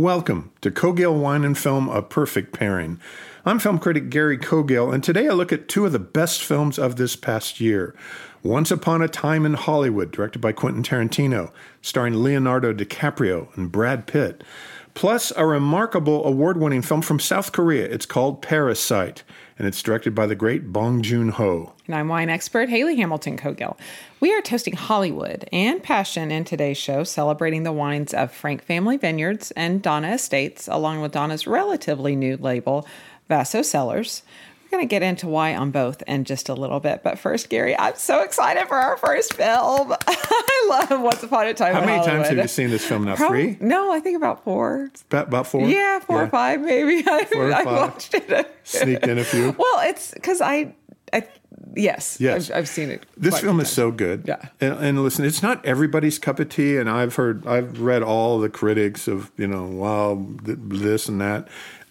Welcome to Cogill Wine and Film, a perfect pairing. I'm film critic Gary Cogill, and today I look at two of the best films of this past year. Once Upon a Time in Hollywood, directed by Quentin Tarantino, starring Leonardo DiCaprio and Brad Pitt, plus a remarkable award winning film from South Korea. It's called Parasite, and it's directed by the great Bong Joon Ho. And I'm wine expert Haley Hamilton Cogill. We are toasting Hollywood and passion in today's show, celebrating the wines of Frank Family Vineyards and Dana Estates, along with Dana's relatively new label, Vaso Cellars. We're going to get into why on both in just a little bit. But first, Gary, I'm so excited for our first film. I love Once Upon a Time How many times have you seen this film now? Probably- Three? No, I think about four. About, about four? Yeah, four or five maybe. I, Four or I watched it. Sneaked in a few. Well, it's because I, I, yes, Yes. I've, I've seen it. This film is so good. Yeah. And, and listen, it's not everybody's cup of tea. And I've heard, I've read all the critics of, you know, wow, th- this and that.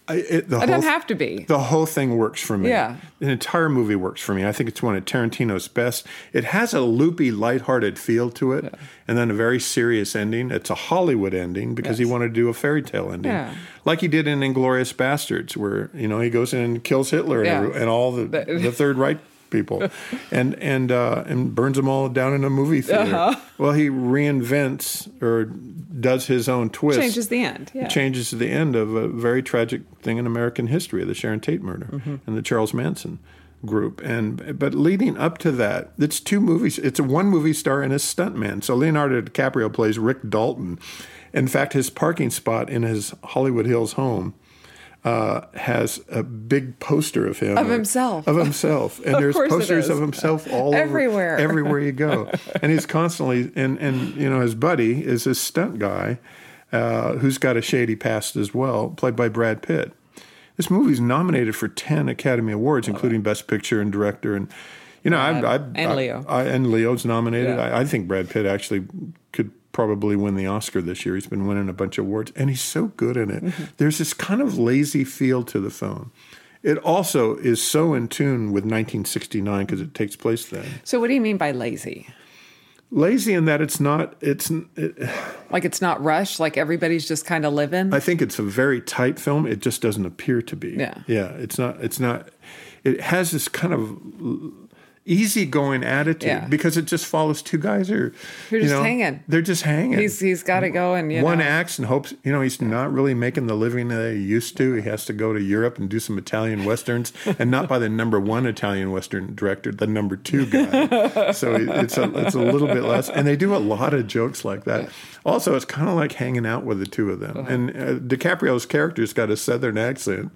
I, it, the It whole doesn't th- have to be. The whole thing works for me. Yeah. The entire movie works for me. I think it's one of Tarantino's best. It has a loopy, lighthearted feel to it, and then a very serious ending. It's a Hollywood ending because he wanted to do a fairy tale ending, Yeah. like he did in *Inglourious Basterds*, where you know he goes in and kills Hitler Yeah. and, and all the the Third Reich people, and and uh, and burns them all down in a movie theater. Uh-huh. Well, he reinvents or does his own twist. Changes the end. Yeah. Changes the end of a very tragic thing in American history, the Sharon Tate murder Mm-hmm. and the Charles Manson group. And but leading up to that, it's two movies. It's a one movie star and a stuntman. So Leonardo DiCaprio plays Rick Dalton. In fact, his parking spot in his Hollywood Hills home uh, has a big poster of him Of himself. of himself, and Of there's posters of himself all Everywhere. over, everywhere you go, and he's constantly and and you know his buddy is this stunt guy uh, who's got a shady past as well, played by Brad Pitt. This movie's nominated for ten Academy Awards, including Best Picture and Director, and you know I, I, and I- Leo. I, and Leo's nominated. Yeah. I, I think Brad Pitt actually could probably win the Oscar this year. He's been winning a bunch of awards, and he's so good in it. Mm-hmm. There's this kind of lazy feel to the film. It also is so in tune with 1969 because it takes place then. So, what do you mean by lazy? Lazy in that it's not. It's. It, Like it's not rushed. Like everybody's just kind of living. I think it's a very tight film. It just doesn't appear to be. Yeah. Yeah. It's not. It's not. It has this kind of easygoing attitude Yeah. because it just follows two guys who are Who are you just know, hanging. They're just hanging. he's he's got to go and you one know. acts and hopes you know he's not really making the living that he used to he has to go to europe and do some italian westerns and not by the number one italian western director the number two guy so it's a, it's a little bit less and they do a lot of jokes like that also it's kind of like hanging out with the two of them Uh-huh. and uh, dicaprio's character's got a southern accent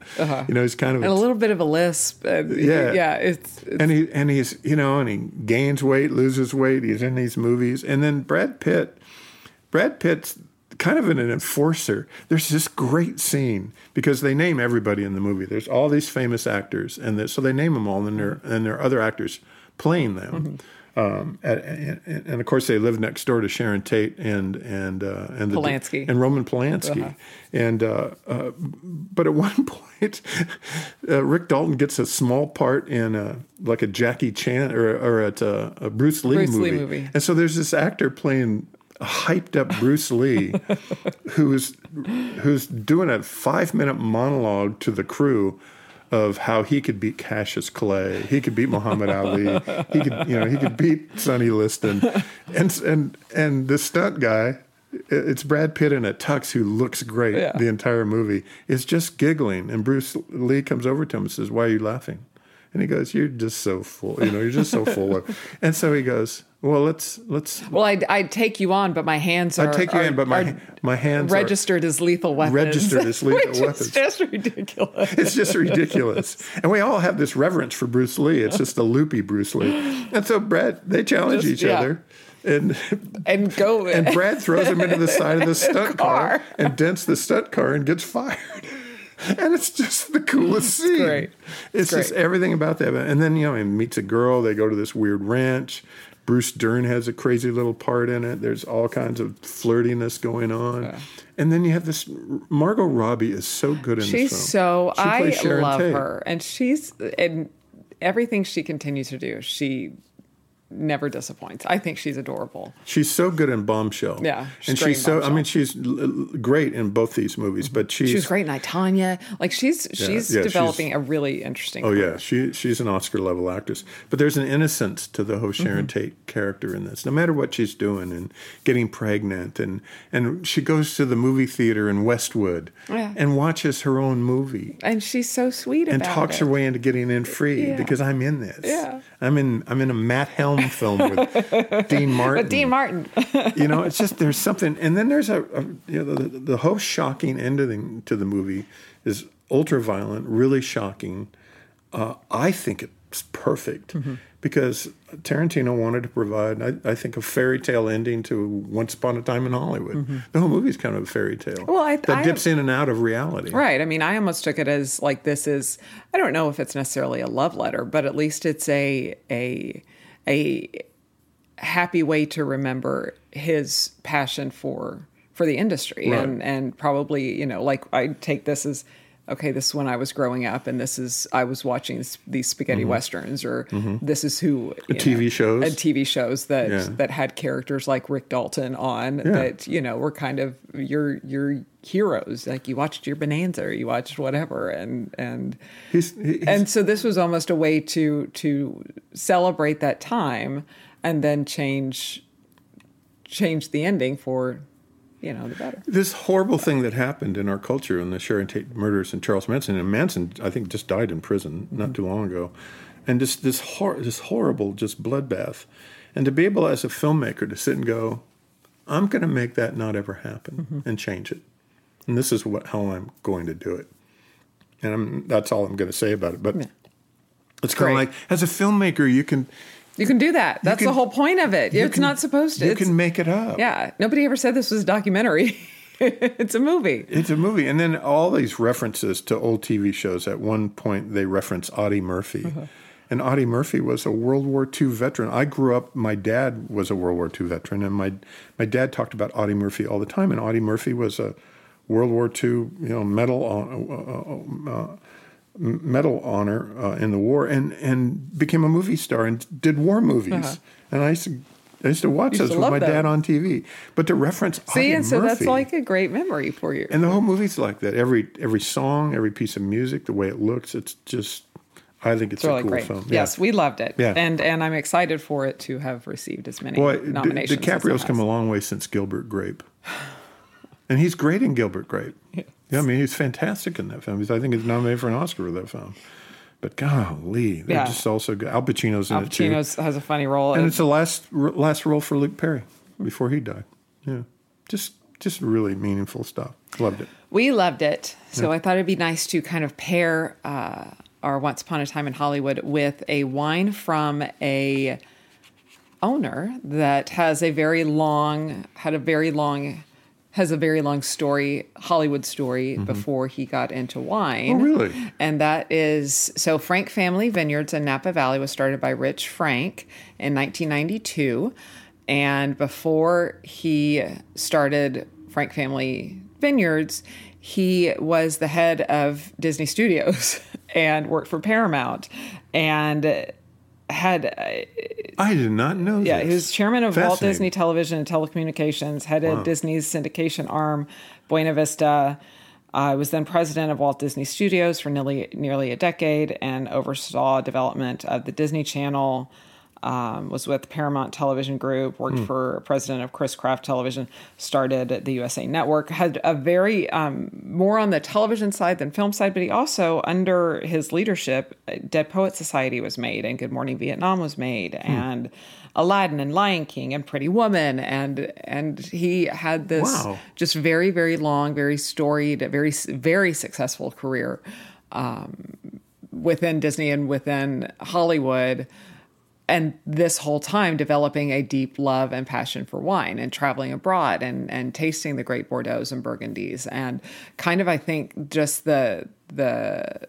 you know he's kind of and a little bit of a lisp. And Yeah. yeah. It's, it's and he and he's you know and he gains weight loses weight he's in these movies. And then brad pitt brad pitt's kind of an enforcer. There's this great scene because they name everybody in the movie. There's all these famous actors and the, so they name them all and there and there are other actors playing them mm-hmm. Um, at, and, and of course they live next door to Sharon Tate and and uh, and the, Polanski. and Roman Polanski and uh, uh, but at one point uh, Rick Dalton gets a small part in a, like a Jackie Chan or or at a, a Bruce Lee Bruce Lee movie. movie. and so there's this actor playing a hyped up Bruce Lee who's who's doing a five minute monologue to the crew of how he could beat Cassius Clay, he could beat Muhammad Ali, he could you know he could beat Sonny Liston, and and and the stunt guy it's Brad Pitt in a tux who looks great Yeah. the entire movie. Is just giggling, and Bruce Lee comes over to him and says, "Why are you laughing?" And he goes, "You're just so full. You know, you're just so full of." And so he goes, "Well, let's let's." Well, I'd, I'd take you on, but my hands are. I take you are- in, but my my hands are- registered as lethal weapons. Registered as lethal which weapons. It's just ridiculous. It's just ridiculous. And we all have this reverence for Bruce Lee. It's just a loopy Bruce Lee. And so Brad, they challenge Just- each yeah. other. And And go. and Brad throws him into the side of the stunt car. car. and dents the stunt car and gets fired. And it's just the coolest scene. great. It's, just great. everything about that. And then, you know, he meets a girl. They go to this weird ranch. Bruce Dern has a crazy little part in it. There's all kinds of flirtiness going on. And then you have this Margot Robbie is so good in She's this film. so. She I love Tate. her, and she's and everything she continues to do, she never disappoints. I think she's adorable. She's so good in Bombshell. Yeah, and she's so. I mean, she's great in both these movies. But she's She was great in I Tonya. Like she's she's yeah, developing she's- a really interesting. Oh career. yeah, she she's an Oscar level actress. But there's an innocence to the whole Sharon Mm-hmm. Tate character in this. No matter what she's doing and getting pregnant and and she goes to the movie theater in Westwood Yeah. and watches her own movie and she's so sweet and talks it. her way into getting in free because I'm in this. Yeah. I'm in I'm in a Matt Helm film with Dean Martin. But Dean Martin, you know, it's just there's something, and then there's a, a you know the, the whole shocking ending to the movie is ultra violent, really shocking. Uh, I think it's perfect Mm-hmm. because Tarantino wanted to provide, I, I think, a fairy tale ending to Once Upon a Time in Hollywood. The whole movie is kind of a fairy tale Mm-hmm. Well, I- that I- dips in and out of reality. right? I mean, I almost took it as like this is. I don't know if it's necessarily a love letter, but at least it's a a a happy way to remember his passion for for the industry Right. and and probably you know like I take this as okay this is when I was growing up and this is I was watching these spaghetti mm-hmm. westerns or mm-hmm. this is who TV know, shows. Uh, and TV shows that Yeah. that had characters like Rick Dalton on that you know were kind of your your heroes like you watched your Bonanza or you watched whatever and and He's, he's and so this was almost a way to to celebrate that time and then change change the ending for you know the better. This horrible thing that happened in our culture in the Sharon Tate murders and Charles Manson. And Manson, I think, just died in prison not mm-hmm. too long ago, and just this hor- this horrible just bloodbath, and to be able as a filmmaker to sit and go, I'm going to make that not ever happen mm-hmm. and change it, and this is what how I'm going to do it, and I'm, that's all I'm going to say about it. But it's kind of like as a filmmaker, you can you can do that that's can- the whole point of it it's can- not supposed to you can make it up. yeah nobody ever said this was a documentary it's a movie It's a movie, and then all these references to old TV shows. At one point, they reference Audie Murphy, Uh-huh. and Audie Murphy was a World War II veteran. I grew up. My dad was a World War II veteran, and my my dad talked about Audie Murphy all the time. And Audie Murphy was a World War II, you know, medal uh, uh, uh, medal honor uh, in the war, and and became a movie star and did war movies. And I used to. I used to watch Uh-huh. Used those to with my them. dad on TV, but to reference see Audie and so that's like a great memory for you and the whole movie's like that. Every every song, every piece of music, the way it looks, it's just. I think it's, it's really a cool great film. yes we loved it Yeah. and and i'm excited for it to have received as many Di- nominations DiCaprio's come a long way since Gilbert Grape, and he's great in Gilbert Grape. Yeah, I mean he's fantastic in that film. He's, I think he's nominated for an Oscar for that film. But golly, they're Yeah. just also good. Al Pacino's in Al it too, Pacino has a funny role and it's the last last role for Luke Perry before he died. Yeah, just just really meaningful stuff. Loved it. We loved it. So I thought it'd be nice to kind of pair uh, our Once Upon a Time in Hollywood with a wine from a owner that has a very long, had a very long, has a very long story, Hollywood story before he got into wine. Mm-hmm. Oh, really? And that is so Frank Family Vineyards in Napa Valley was started by Rich Frank in 1992. And before he started Frank Family Vineyards, he was the head of Disney Studios and worked for Paramount and had uh, I did not know. yeah, this. he was chairman of Walt Disney Television and Telecommunications, headed Disney's syndication arm, Buena Vista. I was then president of Walt Disney Studios for nearly nearly a decade and oversaw development of the Disney Channel, um, was with Paramount Television Group, worked for president of Chris-Craft Television, started the USA Network, had a very um, more on the television side than film side, but he also, under his leadership, Dead Poet Society was made, and Good Morning Vietnam was made, and Aladdin and Lion King and Pretty Woman, and and he had this Wow. just very very long, very storied, very very successful career um, within Disney and within Hollywood. And this whole time developing a deep love and passion for wine and traveling abroad and, and tasting the great Bordeaux and Burgundies and kind of I think just the the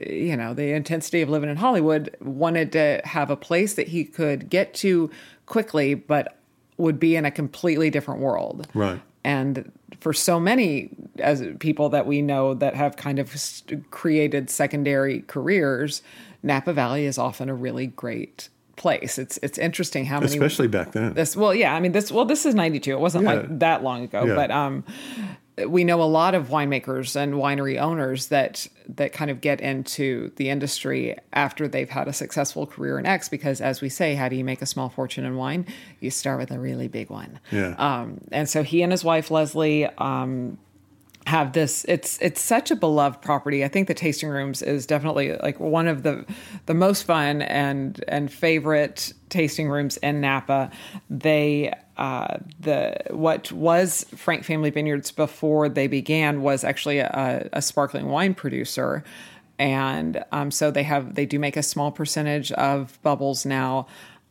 you know the intensity of living in Hollywood wanted to have a place that he could get to quickly but would be in a completely different world Right. and for so many as people that we know that have kind of created secondary careers, Napa Valley is often a really great place. It's it's interesting how many Especially back then. this well yeah, I mean this well this is 92. It wasn't Yeah. like that long ago, Yeah. but um we know a lot of winemakers and winery owners that that kind of get into the industry after they've had a successful career in X because as we say, how do you make a small fortune in wine? You start with a really big one. Yeah. Um, and so he and his wife Leslie um, have this. It's it's such a beloved property. I think the tasting rooms is definitely like one of the the most fun and and favorite tasting rooms in Napa. They uh, the what was Frank Family Vineyards before they began was actually a, a sparkling wine producer and um, so they have they do make a small percentage of bubbles now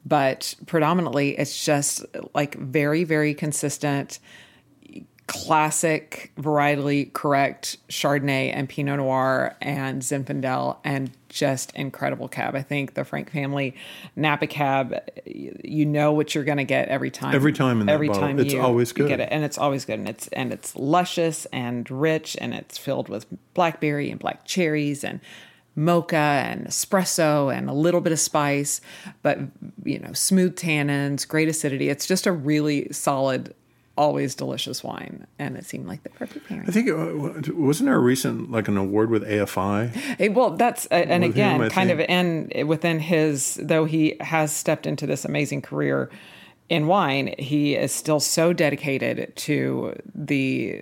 but predominantly it's just like very very consistent classic varietally correct Chardonnay and Pinot Noir and Zinfandel and just incredible cab. I think the Frank family Napa cab, you know what you're going to get every time. Every time in every bottle. time It's you, always you good. get it, and it's always good, and it's and it's luscious and rich, and it's filled with blackberry and black cherries and mocha and espresso and a little bit of spice, but you know, smooth tannins, great acidity. It's just a really solid, always delicious wine, and it seemed like the perfect pairing. I think it, wasn't there a recent like an award with AFI? Hey, well, that's uh, and With again, him, kind of think. in within his though he has stepped into this amazing career in wine, he is still so dedicated to the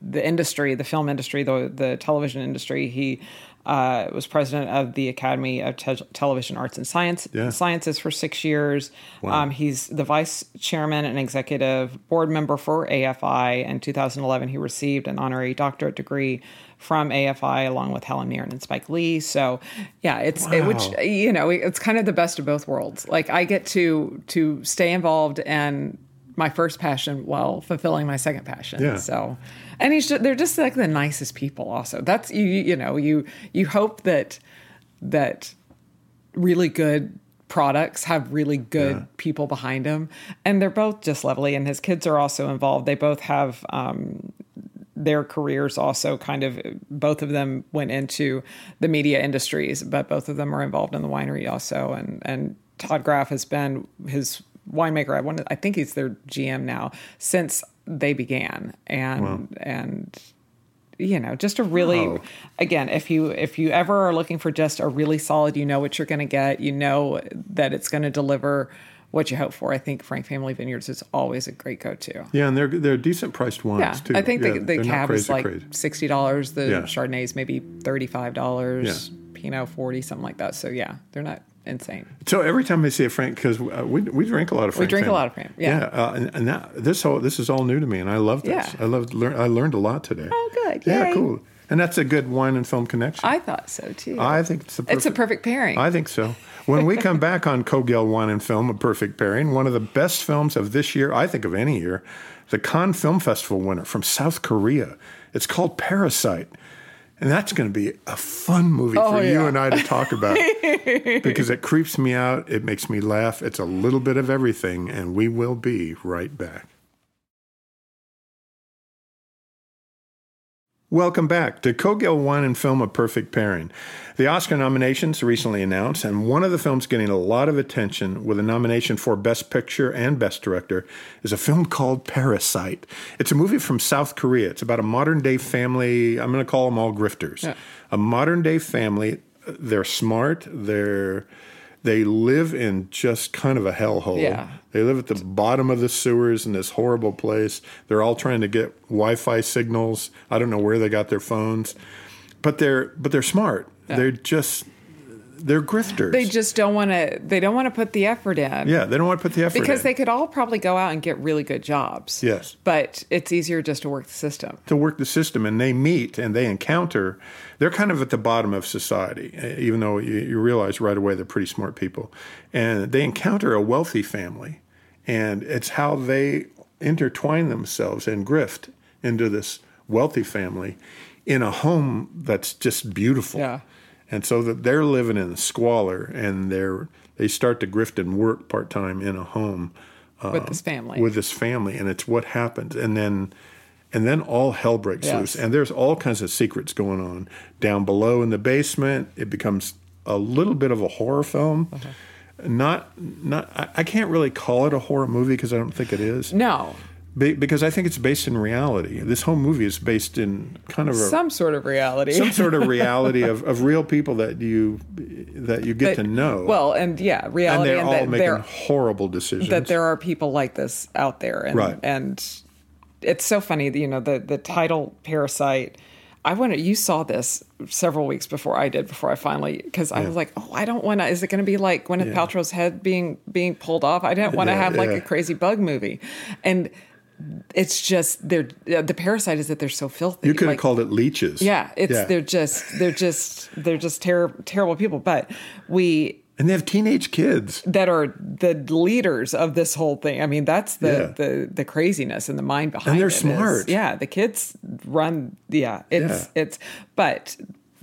the industry, the film industry, the the television industry. He uh, was president of the Academy of Te- Television Arts and Science Yeah. Sciences for six years. Um, he's the vice chairman and executive board member for AFI. In 2011, he received an honorary doctorate degree from AFI along with Helen Mirren and Spike Lee. So, yeah, it's it, which you know it's kind of the best of both worlds. Like I get to to stay involved in my first passion while fulfilling my second passion. Yeah. So, and he's just, they're just like the nicest people. Also, that's you you know you you hope that that really good products have really good people behind them and they're both just lovely and his kids are also involved they both have um, their careers also kind of both of them went into the media industries but both of them are involved in the winery also and and todd graff has been his winemaker i wanted i think he's their gm now since they began and and you know just a really Wow. again if you if you ever are looking for just a really solid you know what you're going to get you know that it's going to deliver what you hope for i think frank family vineyards is always a great go-to Yeah, and they're they're decent priced wines yeah too. i think Yeah, the, the cab is like crazy. $60 the Yeah. chardonnay's maybe $35 Yeah. pinot 40 something like that so yeah they're not insane So every time I see a Frank, because uh, we we drink a lot of Frank. We drink a lot of Frank, yeah. uh, and, and that, this whole this is all new to me, and I love this. Yeah. I loved learn. I learned a lot today. Oh, good. Yeah, cool. And that's a good wine and film connection. i thought so too I think it's a perfect, it's a perfect pairing I think so. When we come back on Cogill Wine and Film, a perfect pairing, one of the best films of this year, I think of any year, the Cannes Film Festival winner from South Korea. It's called Parasite. And that's going to be a fun movie Oh, for you and I to talk about because it creeps me out. It makes me laugh. It's a little bit of everything. And we will be right back. Welcome back to Cogill Wine and Film A Perfect Pairing. The Oscar nominations recently announced, and one of the films getting a lot of attention with a nomination for Best Picture and Best Director is a film called Parasite. It's a movie from South Korea. It's about a modern day family. I'm going to call them all grifters. A modern day family. They're smart. They're they live in just kind of a hellhole. Yeah. They live at the bottom of the sewers in this horrible place. They're all trying to get Wi-Fi signals. I don't know where they got their phones, but they're but they're smart. They're just they're grifters. They just don't want to. They don't want to put the effort in. yeah, they don't want to put the effort in. Because in. they could all probably go out and get really good jobs. Yes. But it's easier just to work the system. to work the system and they meet and they encounter they're kind of at the bottom of society even though you, you realize right away they're pretty smart people and they encounter a wealthy family and it's how they intertwine themselves and grift into this wealthy family in a home that's just beautiful Yeah. And so that they're living in squalor and they're they start to grift and work part-time in a home with this family. with this family and it's what happens and then and then all hell breaks Yes. loose and there's all kinds of secrets going on down below in the basement it becomes a little bit of a horror film Uh-huh. not not I, I can't really call it a horror movie because i don't think it is no, because i think it's based in reality this whole movie is based in kind of a some sort of reality. some sort of reality of, of real people that you that you get That- to know Well, and yeah, reality, and they're and, all making horrible decisions that there are people like this out there, and Right. and it's so funny. You know, the the title "Parasite." I wanted you saw this several weeks before I did before I finally because I was like, oh, I don't want to. Is it going to be like Gwyneth Yeah. Paltrow's head being being pulled off? I didn't want to Yeah, have like a crazy bug movie, and it's just they're the parasite is that they're so filthy. you could have Like, called it leeches Yeah, it's Yeah. they're just they're just they're just ter- terrible people. But we and they have teenage kids that are the leaders of this whole thing. I mean, that's the Yeah. the the craziness and the mind behind And they're it is- smart. yeah, the kids run. Yeah, it's Yeah. it's. But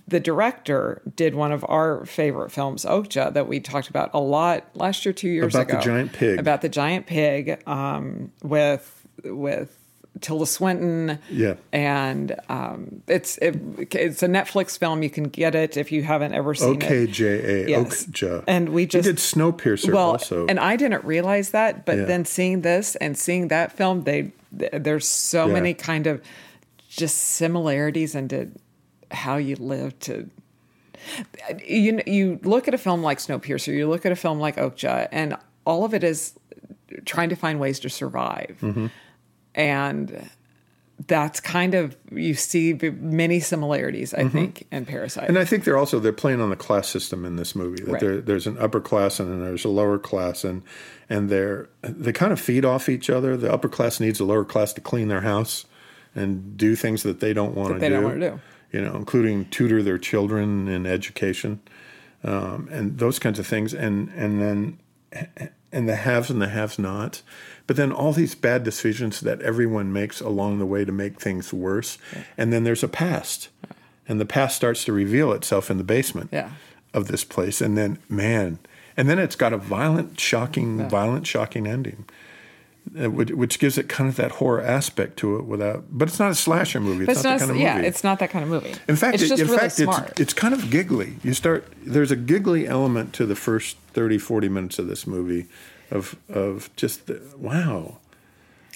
the director did one of our favorite films, Okja, that we talked about a lot last year, two years ago. About the giant pig. About the giant pig, um, with with. Tilda Swinton, Yeah. and um, it's it, it's a Netflix film. You can get it if you haven't ever seen it. OKJA, Yes. And we just he did Snowpiercer well, also. and I didn't realize that, but Yeah. then seeing this and seeing that film, they th- there's so Yeah. many kind of just similarities into how you live to. You you look at a film like Snowpiercer, you look at a film like Okja, and all of it is trying to find ways to survive, Mm-hmm. And that's kind of you see many similarities, I think, in Parasite. Mm-hmm. And I think they're also they're playing on the class system in this movie. That Right. there, there's an upper class and then there's a lower class, and and they're they kind of feed off each other. The upper class needs the lower class to clean their house and do things that they don't want to they do. don't wanna do. You know, including tutor their children in education, um, and those kinds of things. And and then and the haves and the have nots. But then all these bad decisions that everyone makes along the way to make things worse. And then there's a past. And the past starts to reveal itself in the basement Yeah. of this place. And then, man, and then it's got a violent, shocking, violent, shocking ending. uh, Which, which gives it kind of that horror aspect to it, without, but it's not a slasher movie. But It's, not, that kind of movie. yeah, it's not that kind of movie. In fact, it's it- in really fact, it's it's kind of giggly. You start there's a giggly element to the first 30, 40 minutes of this movie, of of just the, wow.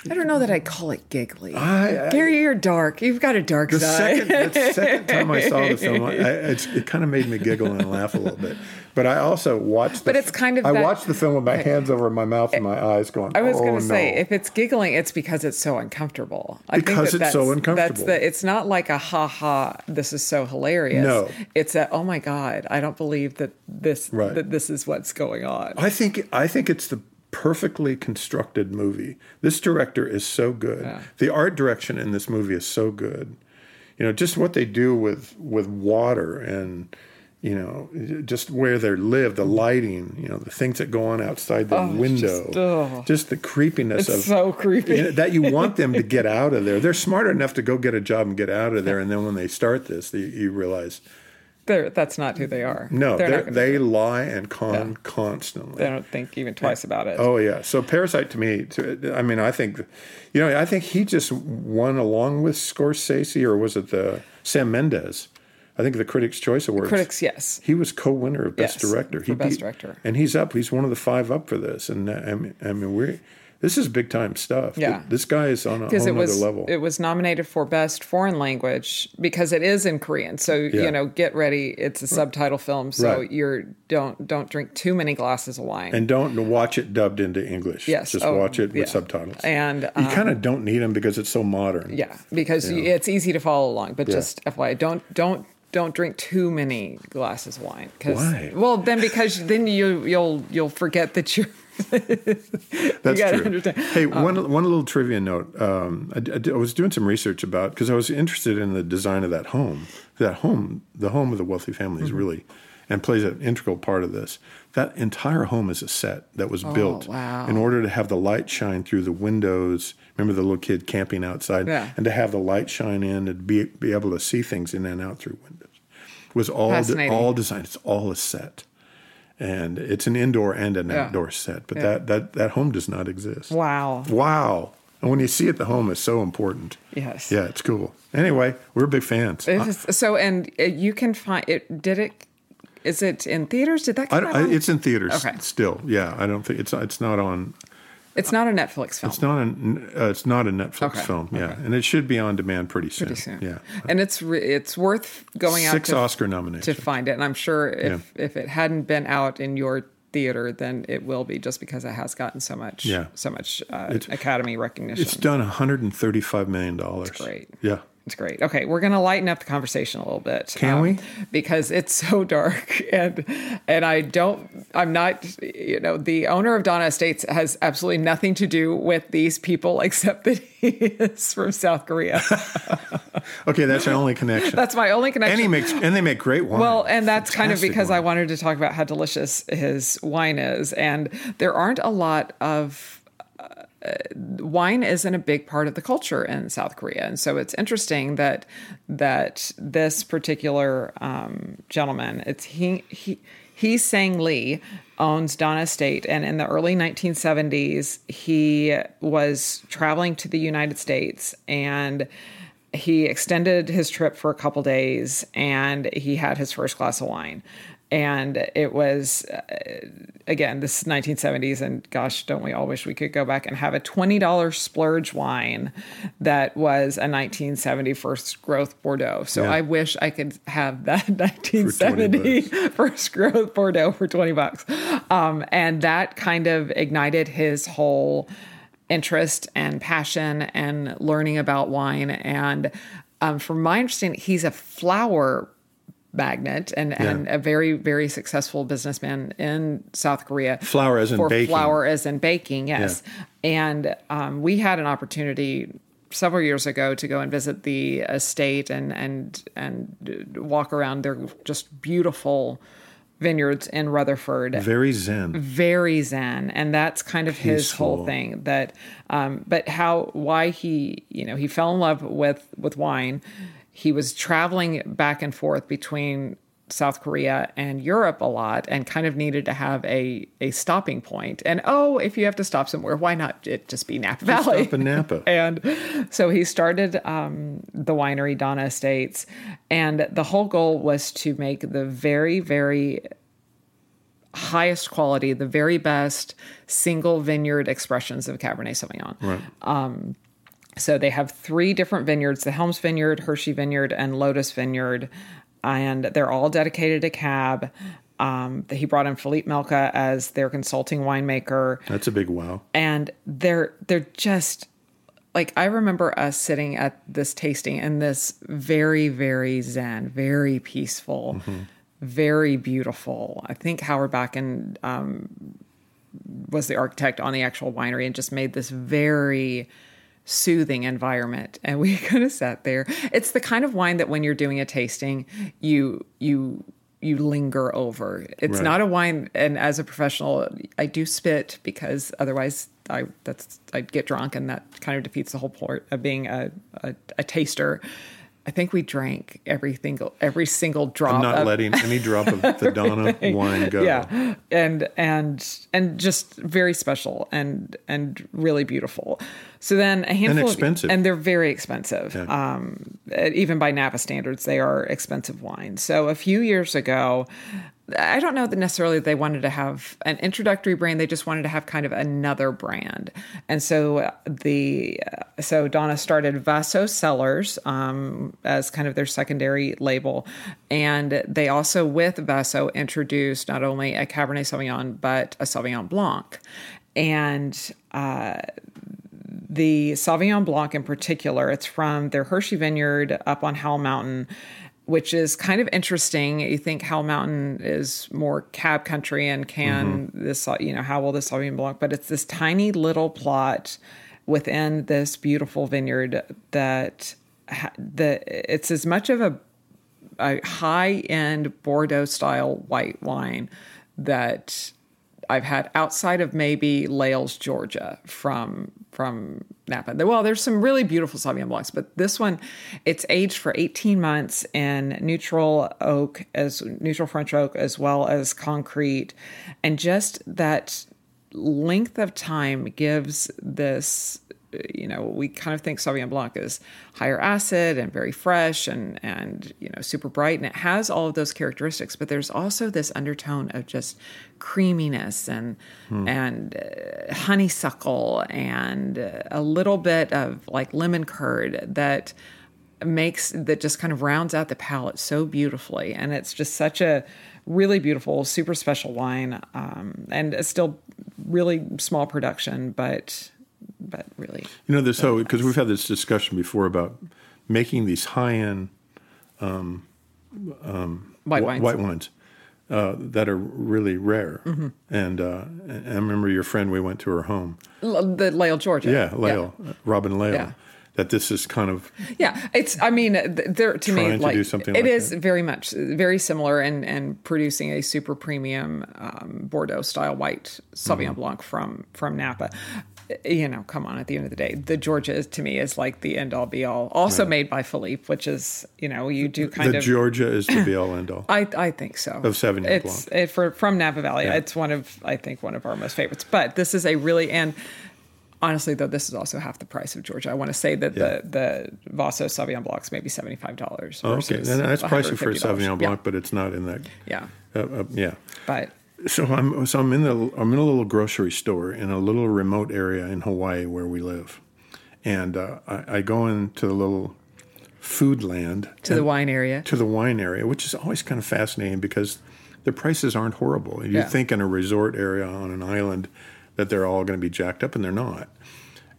I don't know that I'd call it giggly. I- I- Gary, you're dark. You've got a dark The side. second the second time I saw the film, I, it kind of made me giggle and laugh a little bit. But I also watched. The, But it's kind of I that- watched the film with my hands over my mouth and my eyes, going. I was oh, going to say, no." if it's giggling, it's because it's so uncomfortable. I Because think that it's so that's- uncomfortable. That's the, it's not like a ha ha. This is so hilarious. No. it's a oh my god. I don't believe that this Right. that this is what's going on. I think I think it's the perfectly constructed movie. This director is so good. The art direction in this movie is so good. You know, just what they do with with water and you know, just where they live, the lighting, you know, the things that go on outside the oh, window, just- oh. just the creepiness It's of so creepy. you know, that you want them to get out of there. They're smart enough to go get a job and get out of there, and then when they start this, you, you realize They're, that's not who they are. no, They're they're they lie and con constantly. they don't think even twice about it. Oh yeah. So Parasite to me, to, I mean, I think, you know, I think he just won along with Scorsese, or was it the Sam Mendes? I think the Critics' Choice Awards. Critics, yes. He was co-winner of Best Yes, Director. for He Best Director. and he's up. He's one of the five up for this. And uh, I mean, I mean, we This is big time stuff. Yeah. This guy is on a whole it was level. it was nominated for best foreign language because it is in Korean. So Yeah. you know, get ready. It's a subtitle film, so Right. you're don't don't drink too many glasses of wine. and don't watch it dubbed into English. Yes. Just Oh, watch it with yeah. subtitles. And, you um, kind of don't need them because it's so modern. yeah, because you it's easy to follow along. But Yeah. just FYI, don't don't don't drink too many glasses of wine. 'cause- Why? Well, then because then you you'll you'll forget that you're. That's gotta true. understand. Um, Hey, one one little trivia note. Um, I, I I was doing some research about because I was interested in the design of that home. That home, the home of the wealthy family, Mm-hmm. really and plays an integral part of this. That entire home is a set that was built Oh, wow. in order to have the light shine through the windows. Remember the little kid camping outside, Yeah. and to have the light shine in and be be able to see things in and out through windows. Was all Fascinating. all designed. It's all a set. And it's an indoor and an Yeah. outdoor set, but Yeah. that, that that home does not exist. Wow. Wow. And when you see it, the home is so important. Yes. Yeah, it's cool. Anyway, we're big fans. Is- so and uh, you can find it. Did it? Is it in theaters? Did that I, come don't- out? I, it's in theaters Okay. still. Yeah, I don't think it's it's not on. It's not a Netflix film. It's not a uh, it's not a Netflix Okay, film. Yeah, okay. and it should be on demand pretty soon. pretty soon. Yeah, and it's re- it's worth going out six to, Oscar nominations to find it. And I'm sure if if it hadn't been out in your theater, then it will be just because it has gotten so much Yeah. so much uh, Academy recognition. It's done 135 million dollars. great. Yeah. It's great. Okay, we're gonna lighten up the conversation a little bit. um, Can we? Because it's so dark, and and I don't. I'm not. You know, the owner of Dana Estates has absolutely nothing to do with these people except that he is from South Korea. Okay, that's my only connection. That's my only connection. and he makes and they make great wine. Well, and that's kind of Fantastic because I wanted to talk about how delicious his wine is. And there aren't a lot of uh, wine isn't a big part of the culture in South Korea, and so it's interesting that that this particular um, gentleman, it's he he he Sang Lee owns Dana Estate, and in the early 1970s, he was traveling to the United States and he extended his trip for a couple days and he had his first glass of wine and it was uh, again this is 1970s and gosh don't we all wish we could go back and have a $20 splurge wine that was a 1970 first growth bordeaux so Yeah. i wish i could have that 1970 first growth bordeaux for 20 bucks um, and that kind of ignited his whole interest and passion and learning about wine. And um, from my understanding, he's a flower magnate and, and a very, very successful businessman in South Korea. Flour as in for baking. Flour as in baking, yes. And um, we had an opportunity several years ago to go and visit the estate and and and walk around their just beautiful vineyards in Rutherford very zen. very zen and that's kind of his whole thing that um but how why he you know he fell in love with with wine he was traveling back and forth between South Korea and Europe a lot and kind of needed to have a a stopping point. and oh if you have to stop somewhere why not it just be Napa Valley Stop in Napa. and so he started um, the winery Dana Estates, and the whole goal was to make the very, very highest quality, the very best single vineyard expressions of Cabernet Sauvignon. Right. So they have three different vineyards: the Helms Vineyard, Hershey Vineyard, and Lotus Vineyard, and they're all dedicated to Cab. Um, he brought in Philippe Melka as their consulting winemaker That's a big wow. and they're they're just like I remember us sitting at this tasting and this very very zen, very peaceful, very beautiful. I think Howard Backen um, was the architect on the actual winery and just made this very soothing environment and we kind of sat there. It's the kind of wine that when you're doing a tasting you you you linger over. It's Right. not a wine and as a professional i do spit because otherwise i that's i'd get drunk and that kind of defeats the whole point of being a, a, a taster i think we drank every single every single drop I'm not of, letting any drop of the Dana wine go. yeah and and and just very special and and really beautiful so then a handful expensive. of and they're very expensive um even by napa standards they are expensive wines so a few years ago I don't know that necessarily they wanted to have an introductory brand. They just wanted to have kind of another brand. And so uh, the uh, so Dana started Vaso Cellars um, as kind of their secondary label, and they also with Vaso introduced not only a Cabernet Sauvignon but a Sauvignon Blanc, and. Uh, the Sauvignon Blanc in particular, it's from their Hershey Vineyard up on Howell Mountain which is kind of interesting. You think Howell Mountain is more cab country and can Mm-hmm. this, you know, how will this all Sauvignon Blanc? But it's this tiny little plot within this beautiful vineyard that the it's as much of a, a high end Bordeaux style white wine that I've had outside of maybe Lail's, Georgia, from from Napa. Well, there's some really beautiful Sauvignon Blancs, but this one, it's aged for 18 months in neutral oak as neutral French oak as well as concrete, and just that length of time gives this you know, we kind of think Sauvignon Blanc is higher acid and very fresh and and you know super bright, and it has all of those characteristics. But there's also this undertone of just creaminess and and uh, honeysuckle and a little bit of like lemon curd that makes that just kind of rounds out the palate so beautifully, and it's just such a really beautiful, super special wine, um, and it's still really small production, but but really You know, this so because we've had this discussion before about making these high end white wines. white wines uh, that are really rare. Mm-hmm. And, uh, and I remember your friend. We went to her home. L- the Lail, Georgia. Yeah, Lail, Robin Lail. Yeah. That this is kind of Yeah, it's. I mean, th- there to me, to like do something it like is that. very much very similar and and producing a super premium um, Bordeaux style white Sauvignon Mm-hmm. Blanc from from Napa. You know, come on. At the end of the day, the Georgia to me is like the end all be all. Also made by Philippe, which is you know you do kind the of. Georgia is the be all end all. I, I think so. Of Sauvignon it's, Blanc. It, for from Napa Valley. It's one of I think one of our most favorites. But this is a really and honestly though this is also half the price of Georgia. I want to say that Yeah. the the Vaso Sauvignon Blancs maybe seventy five dollars. Oh, okay, and that's pricey for a Sauvignon Blanc, Yeah, but it's not in that. yeah. Uh, uh, yeah. but So I'm so I'm in the I'm in a little grocery store in a little remote area in Hawaii where we live, and uh, I, I go into the little Foodland to the wine area. to the wine area, which is always kind of fascinating because the prices aren't horrible. You Yeah. think in a resort area on an island that they're all going to be jacked up, and they're not.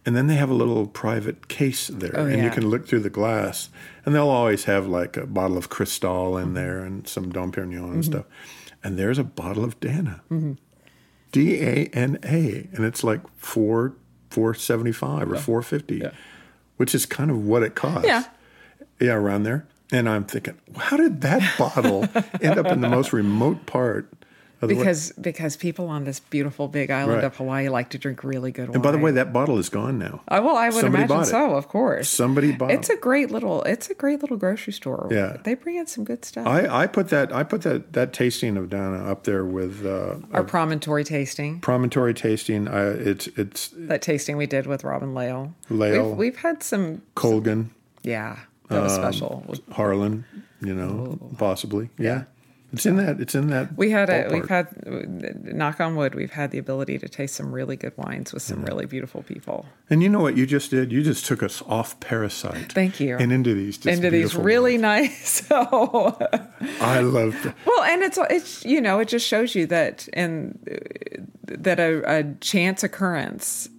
And then they have a little private case there, Oh, and you can look through the glass, and they'll always have like a bottle of Cristal Mm-hmm. in there and some Dom Perignon and stuff. And there's a bottle of Dana, Mm-hmm. D A N A, and it's like four four seventy five or four fifty, which is kind of what it costs. Yeah. Yeah, around there. And I'm thinking, how did that bottle end up in the most remote part Because because people on this beautiful big island Right. of Hawaii like to drink really good wine. And by the way, that bottle is gone now. Uh, well, I would Somebody imagine so. Of course, Somebody bought It's a great little. It's a great little grocery store. Yeah. they bring in some good stuff. I, I put that I put that that tasting of Dana up there with uh, Our promontory tasting. promontory tasting. I, it's it's that tasting we did with Robin Lail. Lail. We've, we've had some, Colgin, yeah, that was special. Harlan, you know, possibly. Yeah. It's in that. It's in that. We had a, ballpark. we've had, knock on wood, we've had the ability to taste some really good wines with some mm. really beautiful people. And you know what you just did? You just took us off parasite. Thank you. And into these just Into these really wines. nice. So, I love. Well, and it's it's you know it just shows you that and that a, a chance occurrence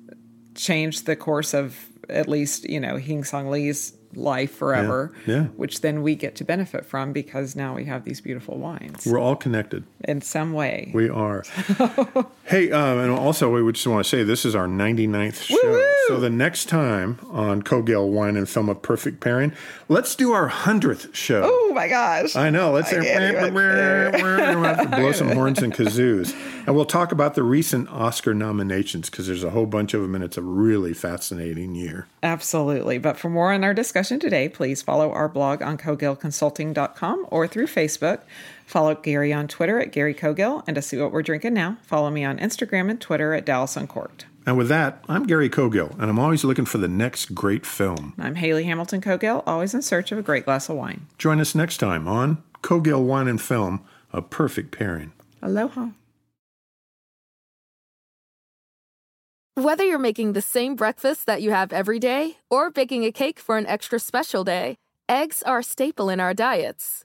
changed the course of at least you know Hi Sang Lee's life forever. yeah. Which then we get to benefit from because now we have these beautiful wines we're all connected. in some way. We are. hey, um, and also we just want to say this is our 99th show. Woo-woo! So the next time on Cogill Wine and Film a Perfect Pairing, let's do our 100th show. oh my gosh! I know. Let's I can't even- we'll have to blow some horns and kazoos, and we'll talk about the recent Oscar nominations because there's a whole bunch of them, and it's a really fascinating year. Absolutely. But for more on our discussion today, please follow our blog on cogillconsulting.com or through Facebook. Follow Gary on Twitter at Gary Cogill. And to see what we're drinking now, follow me on Instagram and Twitter at Dallas Uncorked. And with that, I'm Gary Cogill, and I'm always looking for the next great film. I'm Haley Hamilton Cogill, always in search of a great glass of wine. Join us next time on Cogill Wine and Film, a perfect pairing. Aloha. Whether you're making the same breakfast that you have every day or baking a cake for an extra special day, eggs are a staple in our diets.